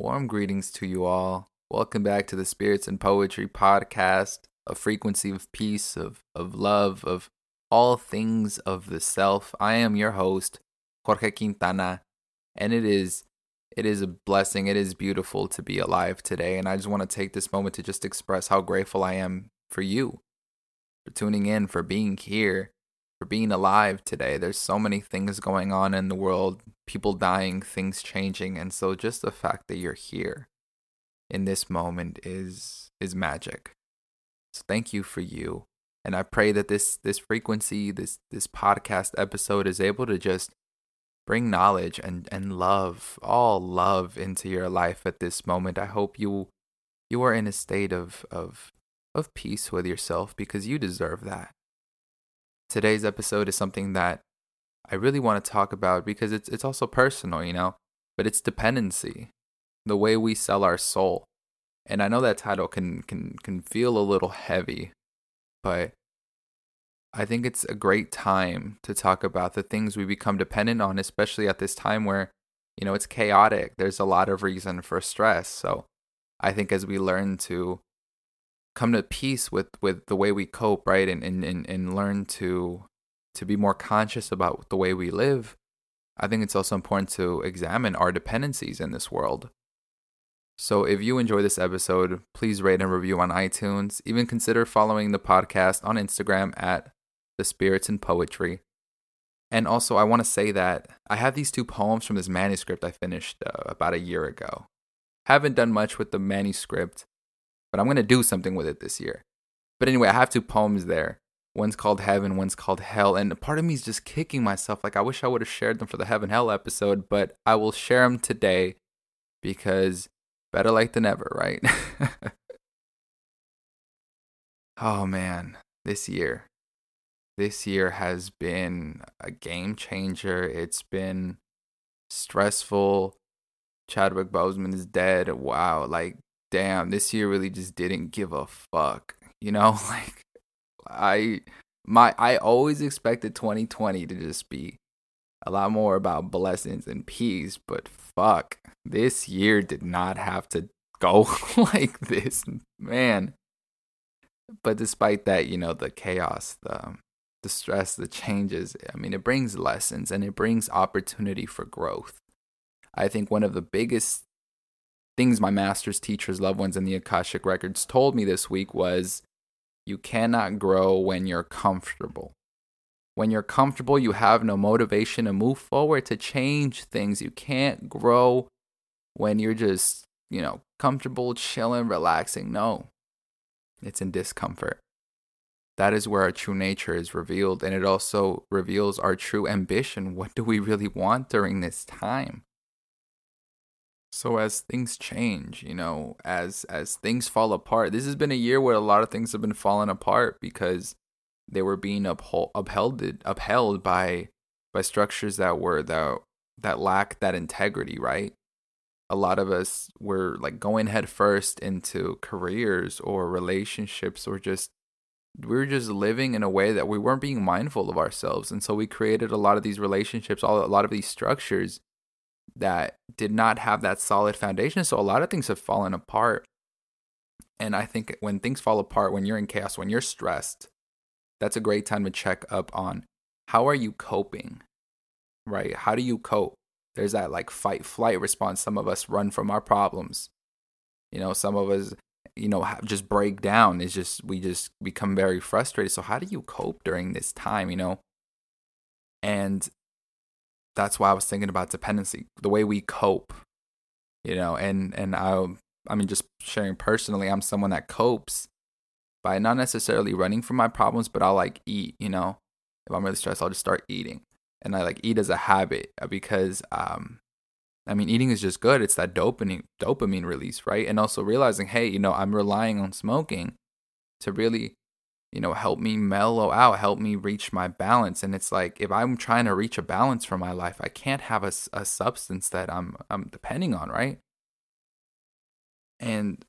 Warm greetings to you all. Welcome back to the Spirits in Poetry podcast, a frequency of peace, of, of love, of all things of the self. I am your host, Jorge Quintana, and it is it is a blessing. It is beautiful to be alive today, and I just want to take this moment to just express how grateful I am for you, for tuning in, for being here, for being alive today. There's so many things going on in the world, people dying, things changing, and so just the fact that you're here in this moment is is magic. So thank you for you. And I pray that this this frequency, this this podcast episode is able to just bring knowledge and and love, all love into your life at this moment. I hope you you are in a state of of of peace with yourself because you deserve that. Today's episode is something that I really want to talk about because it's it's also personal, you know, but it's dependency. The way we sell our soul. And I know that title can can can feel a little heavy, but I think it's a great time to talk about the things we become dependent on, especially at this time where, you know, it's chaotic. There's a lot of reason for stress. So I think as we learn to come to peace with, with the way we cope, right, and, and, and, and learn to to be more conscious about the way we live, I think it's also important to examine our dependencies in this world. So if you enjoy this episode, please rate and review on iTunes. Even consider following the podcast on Instagram at The Spirits in Poetry. And also, I want to say that I have these two poems from this manuscript I finished uh, about a year ago. Haven't done much with the manuscript, but I'm going to do something with it this year. But anyway, I have two poems there. One's called Heaven, one's called Hell. And part of me is just kicking myself. Like, I wish I would have shared them for the Heaven Hell episode, but I will share them today because Better late than never, right? oh man, this year. This year has been a game changer. It's been stressful. Chadwick Boseman is dead. Wow, like damn, this year really just didn't give a fuck. You know, like I my I always expected 2020 to just be a lot more about blessings and peace, but fuck, this year did not have to go like this, man. But despite that, you know, the chaos, the the stress, the changes, I mean, it brings lessons and it brings opportunity for growth. I think one of the biggest things my master's teachers, loved ones, and the Akashic Records told me this week was you cannot grow when you're comfortable. When you're comfortable, you have no motivation to move forward, to change things. You can't grow when you're just, you know, comfortable, chilling, relaxing. No, it's in discomfort. That is where our true nature is revealed, and it also reveals our true ambition. What do we really want during this time? So as things change, you know, as as things fall apart, this has been a year where a lot of things have been falling apart because they were being upheld upheld upheld by by structures that were that that lacked that integrity, right? A lot of us were like going head first into careers or relationships or just we were just living in a way that we weren't being mindful of ourselves and so we created a lot of these relationships all a lot of these structures that did not have that solid foundation so a lot of things have fallen apart. And i think when things fall apart when you're in chaos when you're stressed that's a great time to check up on how are you coping right? How do you cope? There's that like fight flight response. Some of us run from our problems. You know some of us you know just break down. It's just we just become very frustrated. So how do you cope during this time you know? And that's why i was thinking about dependency the way we cope you know and and i i mean just sharing personally i'm someone that copes by not necessarily running from my problems, but I'll like eat, you know. If I'm really stressed, I'll just start eating. And I like eat as a habit uh, because um I mean eating is just good. It's that dopamine dopamine release, right? And also realizing, hey, you know, I'm relying on smoking to really, you know, help me mellow out, help me reach my balance. And it's like if I'm trying to reach a balance for my life, I can't have a, a substance that I'm I'm depending on, right? And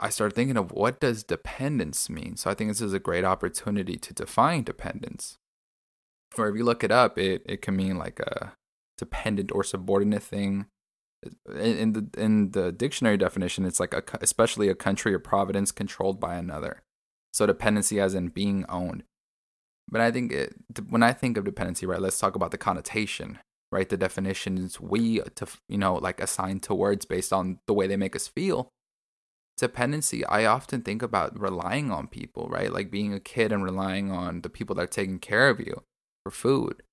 I started thinking of what does dependence mean? So I think this is a great opportunity to define dependence. Or if you look it up, it, it can mean like a dependent or subordinate thing. in the in the dictionary definition, it's like a especially a country or providence controlled by another. So dependency as in being owned. But I think it, when I think of dependency, right, let's talk about the connotation, right? The definitions we to you know like assign to words based on the way they make us feel. Dependency, I often think about relying on people, right? Like being a kid and relying on the people that are taking care of you for food.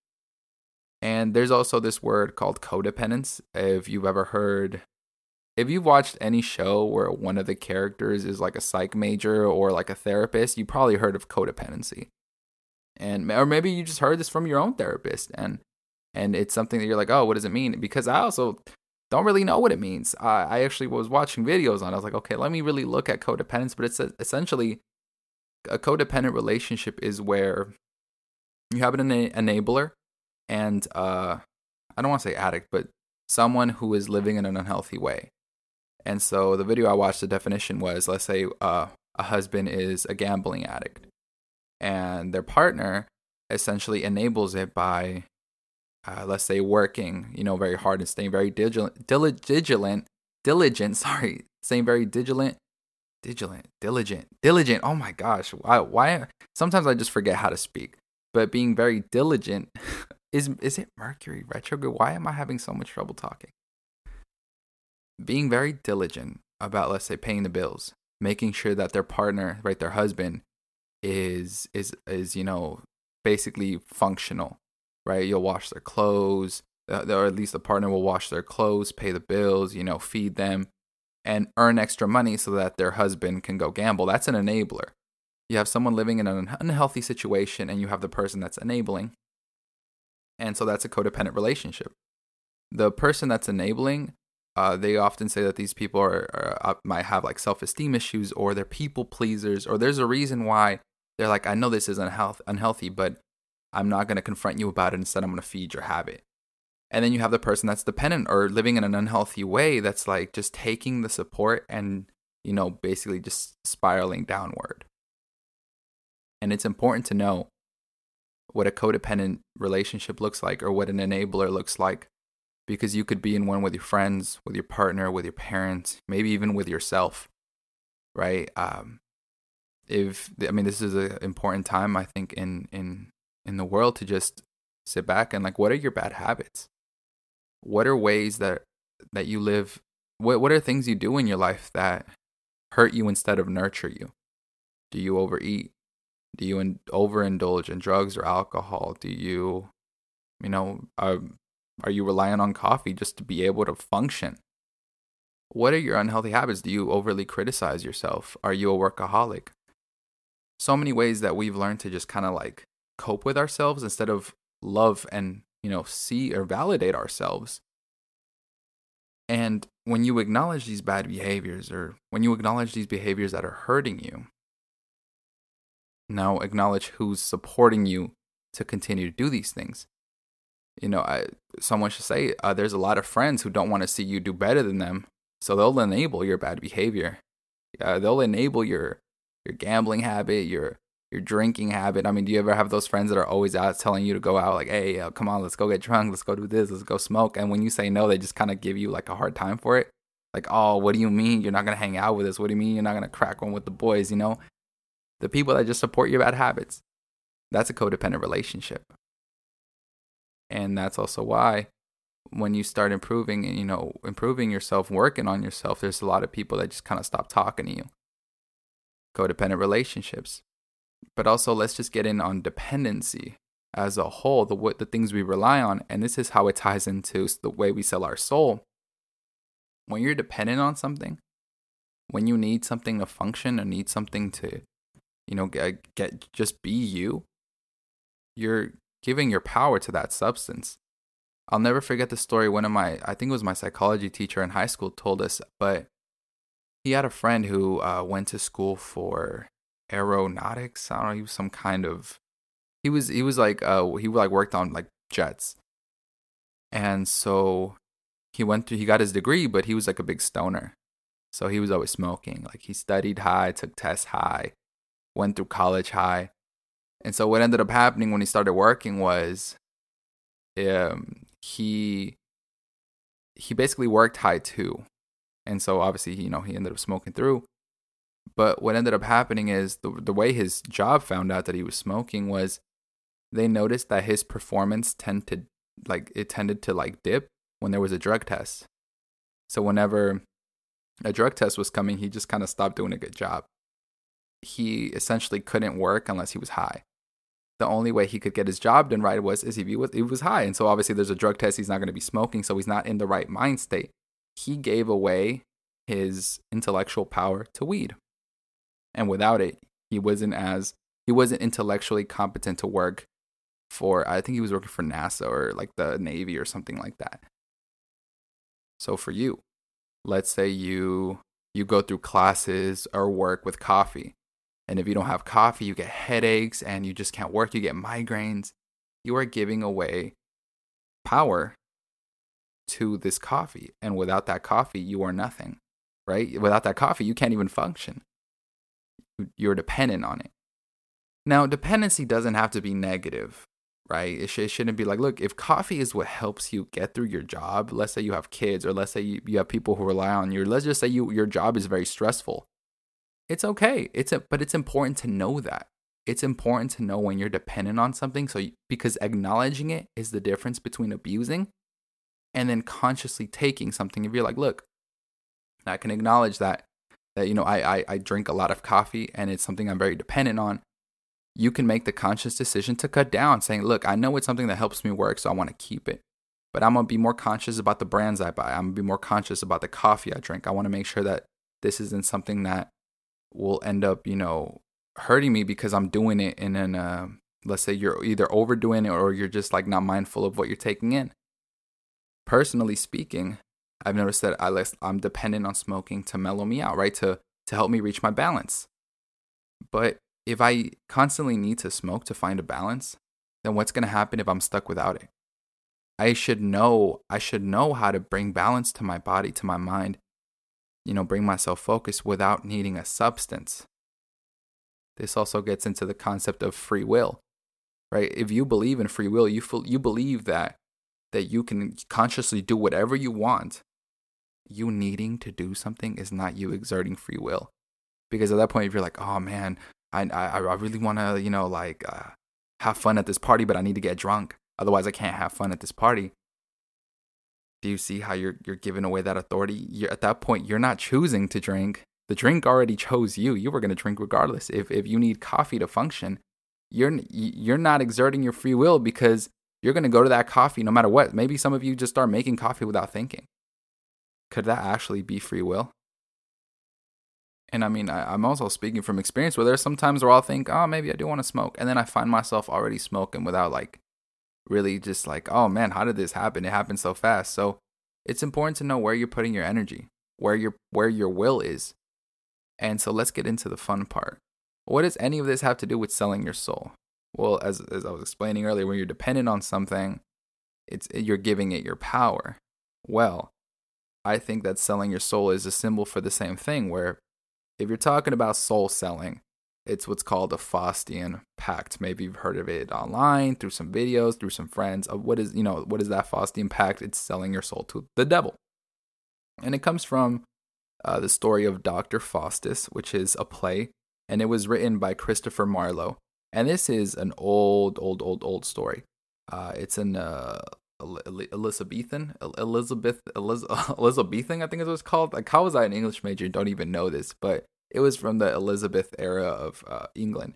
And there's also this word called codependence. If you've ever heard, if you've watched any show where one of the characters is like a psych major or like a therapist, you probably heard of codependency. And or maybe you just heard this from your own therapist and and it's something that you're like, "Oh, what does it mean?" Because I also don't really know what it means. I, I actually was watching videos on it. I was like, "Okay, let me really look at codependence." But it's essentially a codependent relationship is where you have an enabler and uh, I don't want to say addict, but someone who is living in an unhealthy way. And so the video I watched, the definition was let's say uh, a husband is a gambling addict, and their partner essentially enables it by, uh, let's say, working, you know, very hard and staying very diligent, diligent, diligent. Sorry, staying very diligent, diligent, diligent, diligent. Oh my gosh, why? Why? Sometimes I just forget how to speak. But being very diligent Is is it Mercury retrograde? Why am I having so much trouble talking? Being very diligent about let's say paying the bills, making sure that their partner, right, their husband is is is you know basically functional, right? You'll wash their clothes, uh, or at least the partner will wash their clothes, pay the bills, you know, feed them, and earn extra money so that their husband can go gamble. That's an enabler. You have someone living in an unhealthy situation, and you have the person that's enabling. And so that's a codependent relationship. The person that's enabling, uh, they often say that these people are, are uh, might have like self esteem issues or they're people pleasers or there's a reason why they're like, I know this is unhealth- unhealthy, but I'm not going to confront you about it. Instead, I'm going to feed your habit. And then you have the person that's dependent or living in an unhealthy way that's like just taking the support and, you know, basically just spiraling downward. And it's important to know what a codependent relationship looks like or what an enabler looks like because you could be in one with your friends, with your partner, with your parents, maybe even with yourself, right? Um, if I mean, this is an important time I think in in in the world to just sit back and like, what are your bad habits? What are ways that that you live? What what are things you do in your life that hurt you instead of nurture you? Do you overeat? Do you in, overindulge in drugs or alcohol? Do you, you know, are, are you relying on coffee just to be able to function? What are your unhealthy habits? Do you overly criticize yourself? Are you a workaholic? So many ways that we've learned to just kind of like cope with ourselves instead of love and, you know, see or validate ourselves. And when you acknowledge these bad behaviors or when you acknowledge these behaviors that are hurting you, now acknowledge who's supporting you to continue to do these things. You know, I, someone should say uh, there's a lot of friends who don't want to see you do better than them, so they'll enable your bad behavior. Uh, they'll enable your your gambling habit, your your drinking habit. I mean, do you ever have those friends that are always out telling you to go out, like, hey, uh, come on, let's go get drunk, let's go do this, let's go smoke, and when you say no, they just kind of give you like a hard time for it. Like, oh, what do you mean you're not gonna hang out with us? What do you mean you're not gonna crack one with the boys? You know, the people that just support your bad habits. That's a codependent relationship. And that's also why when you start improving and you know improving yourself working on yourself there's a lot of people that just kind of stop talking to you. Codependent relationships. But also let's just get in on dependency as a whole the what the things we rely on and this is how it ties into the way we sell our soul. When you're dependent on something when you need something to function or need something to you know, get, get just be you, you're giving your power to that substance. I'll never forget the story one of my, I think it was my psychology teacher in high school told us, but he had a friend who uh, went to school for aeronautics. I don't know, he was some kind of, he was, he was like, uh, he like worked on like jets. And so he went through, he got his degree, but he was like a big stoner. So he was always smoking. Like he studied high, took tests high, went through college high. And so what ended up happening when he started working was um, he he basically worked high too. And so obviously, you know, he ended up smoking through. But what ended up happening is the the way his job found out that he was smoking was they noticed that his performance tended like it tended to like dip when there was a drug test. So whenever a drug test was coming, he just kind of stopped doing a good job. He essentially couldn't work unless he was high. The only way he could get his job done right was is if he was, he was high. And so obviously there's a drug test, he's not going to be smoking, so he's not in the right mind state. He gave away his intellectual power to weed. And without it, he wasn't as he wasn't intellectually competent to work for I think he was working for NASA or like the Navy or something like that. So for you, let's say you you go through classes or work with coffee. And if you don't have coffee, you get headaches and you just can't work, you get migraines. You are giving away power to this coffee. And without that coffee, you are nothing, right? Without that coffee, you can't even function. You're dependent on it. Now, dependency doesn't have to be negative right? It, sh- it, shouldn't be like, look, if coffee is what helps you get through your job, let's say you have kids or let's say you, you have people who rely on you, let's just say you your job is very stressful. It's okay. It's a, but it's important to know that. It's important to know when you're dependent on something so you, because acknowledging it is the difference between abusing and then consciously taking something. If you're like, look, I can acknowledge that that you know I, I I drink a lot of coffee and it's something I'm very dependent on you can make the conscious decision to cut down, saying, Look, I know it's something that helps me work, so I want to keep it. But I'm going to be more conscious about the brands I buy. I'm going to be more conscious about the coffee I drink. I want to make sure that this isn't something that will end up, you know, hurting me because I'm doing it in an, uh, let's say you're either overdoing it or you're just like not mindful of what you're taking in. Personally speaking, I've noticed that I, I'm dependent on smoking to mellow me out, right? To, to help me reach my balance. But if I constantly need to smoke to find a balance, then what's going to happen if I'm stuck without it? I should know, I should know how to bring balance to my body, to my mind, you know, bring myself focus without needing a substance. This also gets into the concept of free will, right? If you believe in free will, you feel, you believe that that you can consciously do whatever you want. You needing to do something is not you exerting free will. Because at that point, if you're like, oh man, I I, I really want to you know like uh, have fun at this party, but I need to get drunk. Otherwise, I can't have fun at this party. Do you see how you're you're giving away that authority? You're, at that point, you're not choosing to drink. The drink already chose you. You were going to drink regardless. If if you need coffee to function, you're you're not exerting your free will because you're going to go to that coffee no matter what. Maybe some of you just start making coffee without thinking. Could that actually be free will? And I mean, I, am also speaking from experience where there's sometimes where I'll think, oh, maybe I do want to smoke. And then I find myself already smoking without like really just like, oh man, how did this happen? It happened so fast. So it's important to know where you're putting your energy, where your where your will is. And so let's get into the fun part. What does any of this have to do with selling your soul? Well, as as I was explaining earlier, when you're dependent on something, it's you're giving it your power. Well, I think that selling your soul is a symbol for the same thing where if you're talking about soul selling, it's what's called a Faustian pact. Maybe you've heard of it online through some videos, through some friends. Of what is you know what is that Faustian pact? It's selling your soul to the devil, and it comes from uh, the story of Doctor Faustus, which is a play, and it was written by Christopher Marlowe. And this is an old, old, old, old story. Uh, it's an uh, Elizabethan, Elizabeth, Elizabethan, I think is what it's called. Like, how was I an English major? Don't even know this, but it was from the Elizabeth era of uh, England.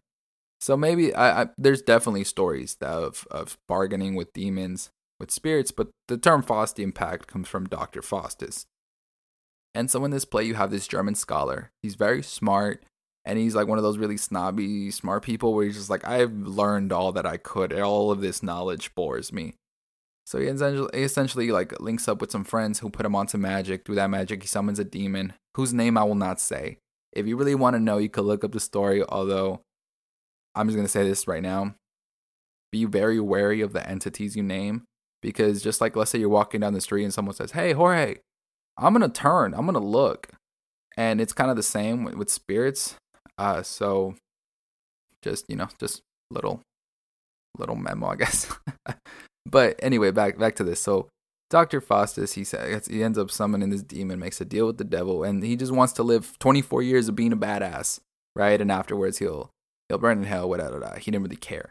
So maybe I, I, there's definitely stories of of bargaining with demons, with spirits, but the term Faustian Pact comes from Dr. Faustus. And so in this play, you have this German scholar. He's very smart, and he's like one of those really snobby, smart people where he's just like, I've learned all that I could. All of this knowledge bores me. So he essentially, like links up with some friends who put him onto magic. Through that magic, he summons a demon whose name I will not say. If you really want to know, you could look up the story. Although I'm just gonna say this right now: be very wary of the entities you name, because just like let's say you're walking down the street and someone says, "Hey, Jorge," I'm gonna turn, I'm gonna look, and it's kind of the same with, with spirits. Uh, so just you know, just little little memo, I guess. But anyway, back back to this. So Dr. Faustus, he says he ends up summoning this demon, makes a deal with the devil, and he just wants to live 24 years of being a badass, right? And afterwards he'll he'll burn in hell, whatever. He didn't really care.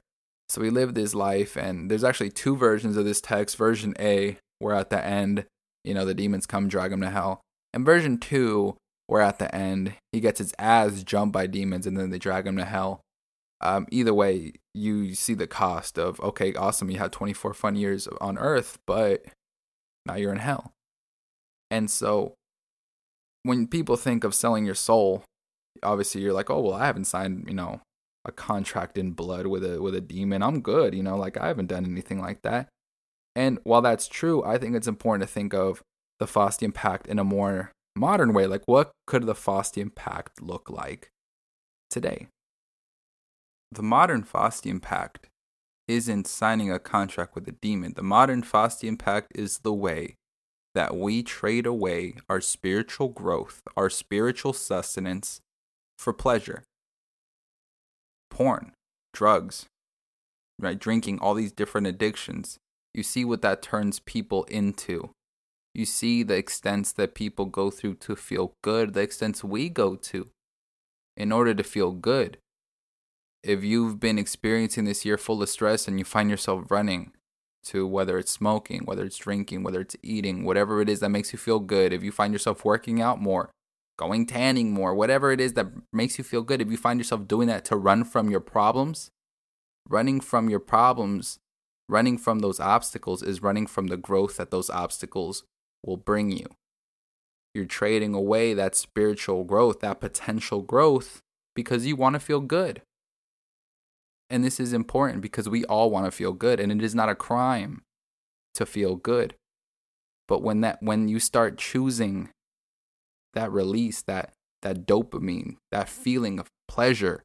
So he lived his life, and there's actually two versions of this text. Version A, where at the end, you know, the demons come drag him to hell, and version two, where at the end he gets his ass jumped by demons, and then they drag him to hell. Um, either way, you see the cost of okay, awesome, you had 24 fun years on Earth, but now you're in hell. And so when people think of selling your soul, obviously you're like, oh well, I haven't signed, you know, a contract in blood with a with a demon. I'm good, you know, like I haven't done anything like that. And while that's true, I think it's important to think of the Faustian Pact in a more modern way. Like, what could the Faustian Pact look like today? The modern Faustian Pact isn't signing a contract with a demon. The modern Faustian Pact is the way that we trade away our spiritual growth, our spiritual sustenance for pleasure. Porn, drugs, right? Drinking, all these different addictions. You see what that turns people into. You see the extents that people go through to feel good, the extents we go to in order to feel good if you've been experiencing this year full of stress and you find yourself running to whether it's smoking, whether it's drinking, whether it's eating, whatever it is that makes you feel good, if you find yourself working out more, going tanning more, whatever it is that makes you feel good, if you find yourself doing that to run from your problems, running from your problems, running from those obstacles is running from the growth that those obstacles will bring you. You're trading away that spiritual growth, that potential growth, because you want to feel good. And this is important because we all want to feel good and it is not a crime to feel good. But when that when you start choosing that release, that that dopamine, that feeling of pleasure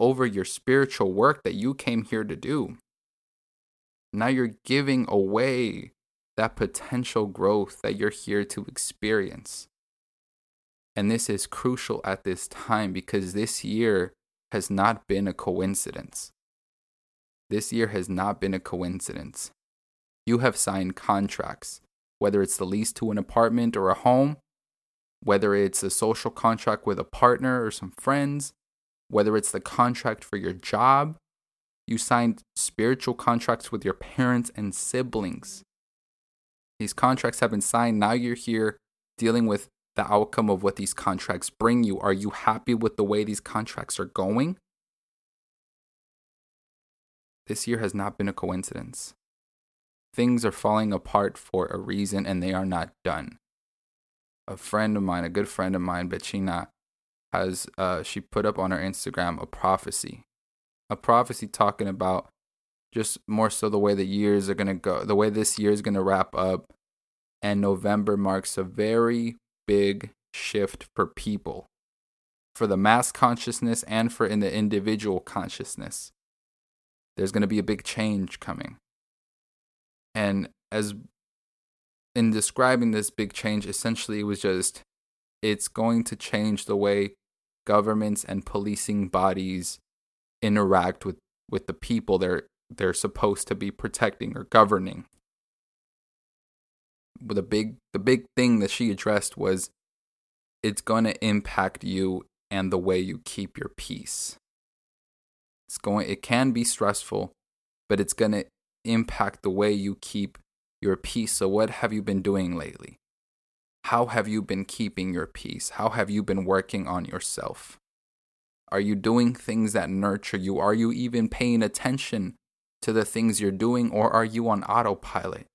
over your spiritual work that you came here to do, now you're giving away that potential growth that you're here to experience. And this is crucial at this time because this year has not been a coincidence. This year has not been a coincidence. You have signed contracts, whether it's the lease to an apartment or a home, whether it's a social contract with a partner or some friends, whether it's the contract for your job. You signed spiritual contracts with your parents and siblings. These contracts have been signed. Now you're here dealing with the outcome of what these contracts bring you. Are you happy with the way these contracts are going? This year has not been a coincidence. Things are falling apart for a reason and they are not done. A friend of mine, a good friend of mine, Betchina, has uh, she put up on her Instagram a prophecy. A prophecy talking about just more so the way the years are gonna go, the way this year is gonna wrap up, and November marks a very big shift for people, for the mass consciousness and for in the individual consciousness. There's going to be a big change coming. And as in describing this big change, essentially it was just it's going to change the way governments and policing bodies interact with, with the people they're they're supposed to be protecting or governing the big the big thing that she addressed was it's going to impact you and the way you keep your peace. It's going it can be stressful, but it's going to impact the way you keep your peace. So what have you been doing lately? How have you been keeping your peace? How have you been working on yourself? Are you doing things that nurture you? Are you even paying attention to the things you're doing or are you on autopilot?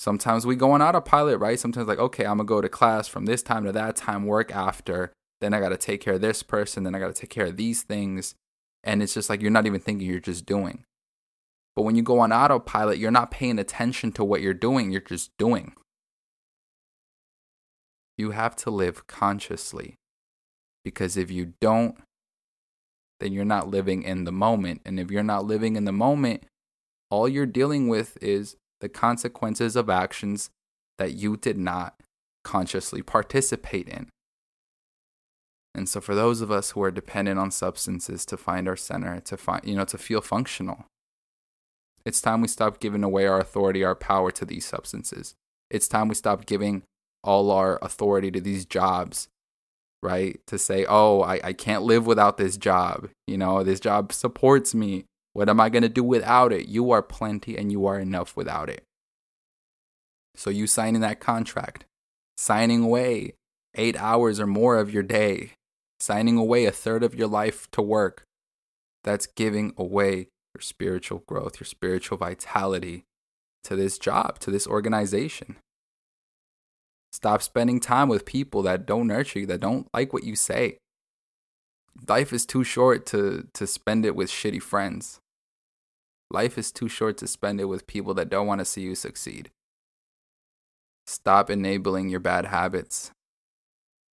Sometimes we go on autopilot, right? Sometimes like, okay, I'm gonna go to class from this time to that time, work after. Then I gotta take care of this person. Then I gotta take care of these things. And it's just like you're not even thinking, you're just doing. But when you go on autopilot, you're not paying attention to what you're doing, you're just doing. You have to live consciously. Because if you don't, then you're not living in the moment. And if you're not living in the moment, all you're dealing with is the consequences of actions that you did not consciously participate in. And so for those of us who are dependent on substances to find our center, to find, you know, to feel functional, It's time we stop giving away our authority, our power to these substances. It's time we stop giving all our authority to these jobs, right? To say, oh, I, I can't live without this job. You know, this job supports me. What am I going to do without it? You are plenty and you are enough without it. So you signing that contract, signing away eight hours or more of your day, signing away a third of your life to work, that's giving away your spiritual growth, your spiritual vitality to this job, to this organization. Stop spending time with people that don't nurture you, that don't like what you say. Life is too short to, to spend it with shitty friends. Life is too short to spend it with people that don't want to see you succeed. Stop enabling your bad habits.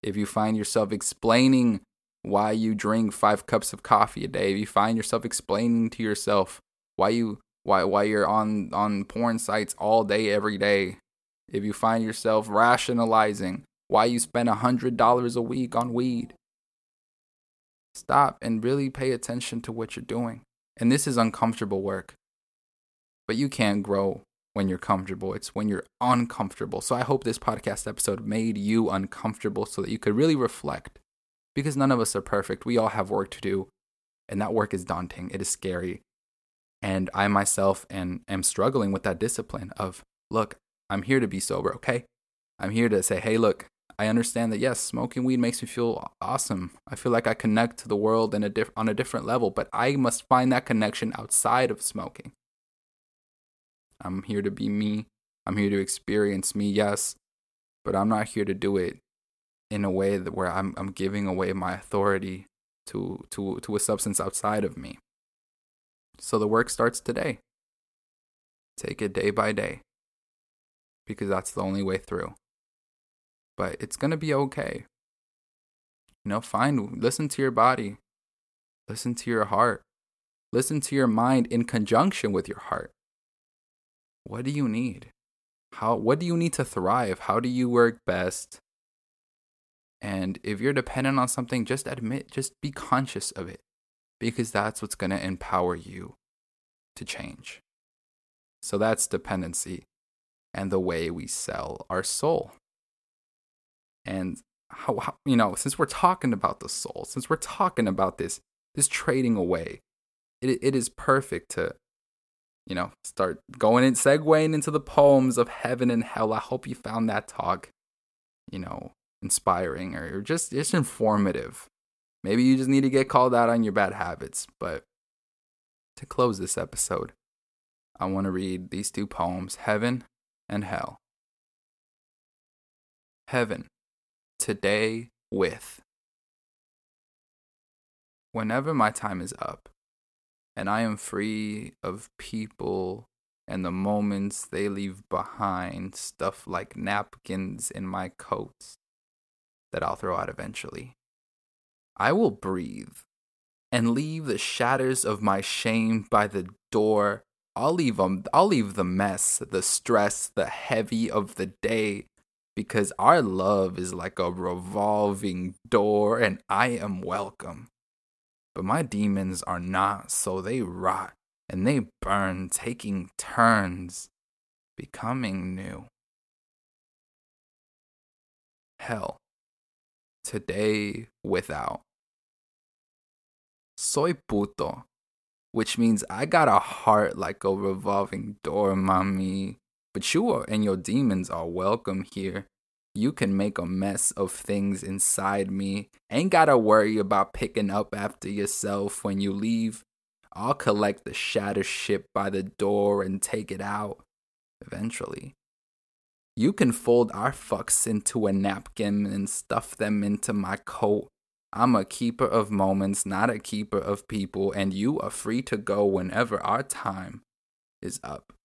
If you find yourself explaining why you drink five cups of coffee a day, if you find yourself explaining to yourself why you why why you're on on porn sites all day every day, if you find yourself rationalizing why you spend a hundred dollars a week on weed, stop and really pay attention to what you're doing. And this is uncomfortable work. But you can't grow when you're comfortable. It's when you're uncomfortable. So I hope this podcast episode made you uncomfortable so that you could really reflect. Because none of us are perfect. We all have work to do. And that work is daunting. It is scary. And I myself am, am struggling with that discipline of, look, I'm here to be sober, okay? I'm here to say, hey, look, I understand that yes, smoking weed makes me feel awesome. I feel like I connect to the world in a diff- on a different level, but I must find that connection outside of smoking. I'm here to be me. I'm here to experience me, yes, but I'm not here to do it in a way that where I'm I'm giving away my authority to to to a substance outside of me. So the work starts today. Take it day by day because that's the only way through. But it's going to be okay. You know, find, listen to your body, listen to your heart, listen to your mind in conjunction with your heart. What do you need? How, what do you need to thrive? How do you work best? And if you're dependent on something, just admit, just be conscious of it because that's what's going to empower you to change. So that's dependency and the way we sell our soul. And how, how, you know, since we're talking about the soul, since we're talking about this this trading away, it it is perfect to you know, start going and segueing into the poems of heaven and hell. I hope you found that talk, you know, inspiring or just just informative. Maybe you just need to get called out on your bad habits. But to close this episode, I want to read these two poems, Heaven and hell. Heaven, today with. Whenever my time is up and I am free of people and the moments they leave behind, stuff like napkins in my coats that I'll throw out eventually, I will breathe and leave the shatters of my shame by the door I'll leave them. I'll leave the mess, the stress, the heavy of the day, because our love is like a revolving door, and I am welcome. But my demons are not, so they rot and they burn, taking turns, becoming new. Hell, today without. Soy puto which means I got a heart like a revolving door, mommy. But you are, and your demons are welcome here. You can make a mess of things inside me. Ain't gotta worry about picking up after yourself when you leave. I'll collect the shatter ship by the door and take it out. Eventually. You can fold our fucks into a napkin and stuff them into my coat. I'm a keeper of moments, not a keeper of people, and you are free to go whenever our time is up.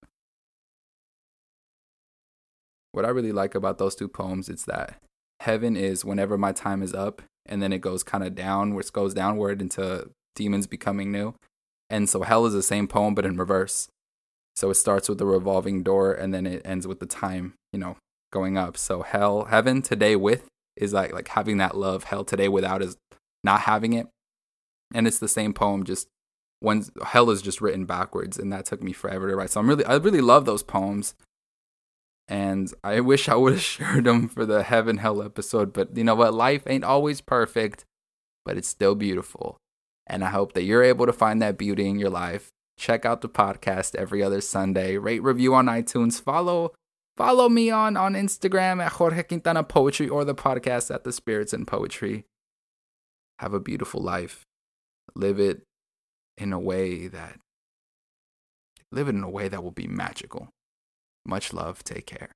What I really like about those two poems is that heaven is whenever my time is up, and then it goes kind of down, which goes downward into demons becoming new. And so hell is the same poem, but in reverse. So it starts with the revolving door, and then it ends with the time, you know, going up. So hell, heaven today with is like like having that love hell today without is not having it and it's the same poem just when hell is just written backwards, and that took me forever to write. So I'm really, I really love those poems, and I wish I would have shared them for the heaven hell episode. But you know what? Life ain't always perfect, but it's still beautiful, and I hope that you're able to find that beauty in your life. Check out the podcast every other Sunday. Rate review on iTunes. Follow follow me on on Instagram at Jorge Quintana Poetry or the podcast at the Spirits in Poetry. Have a beautiful life. Live it in a way that live it in a way that will be magical. Much love. Take care.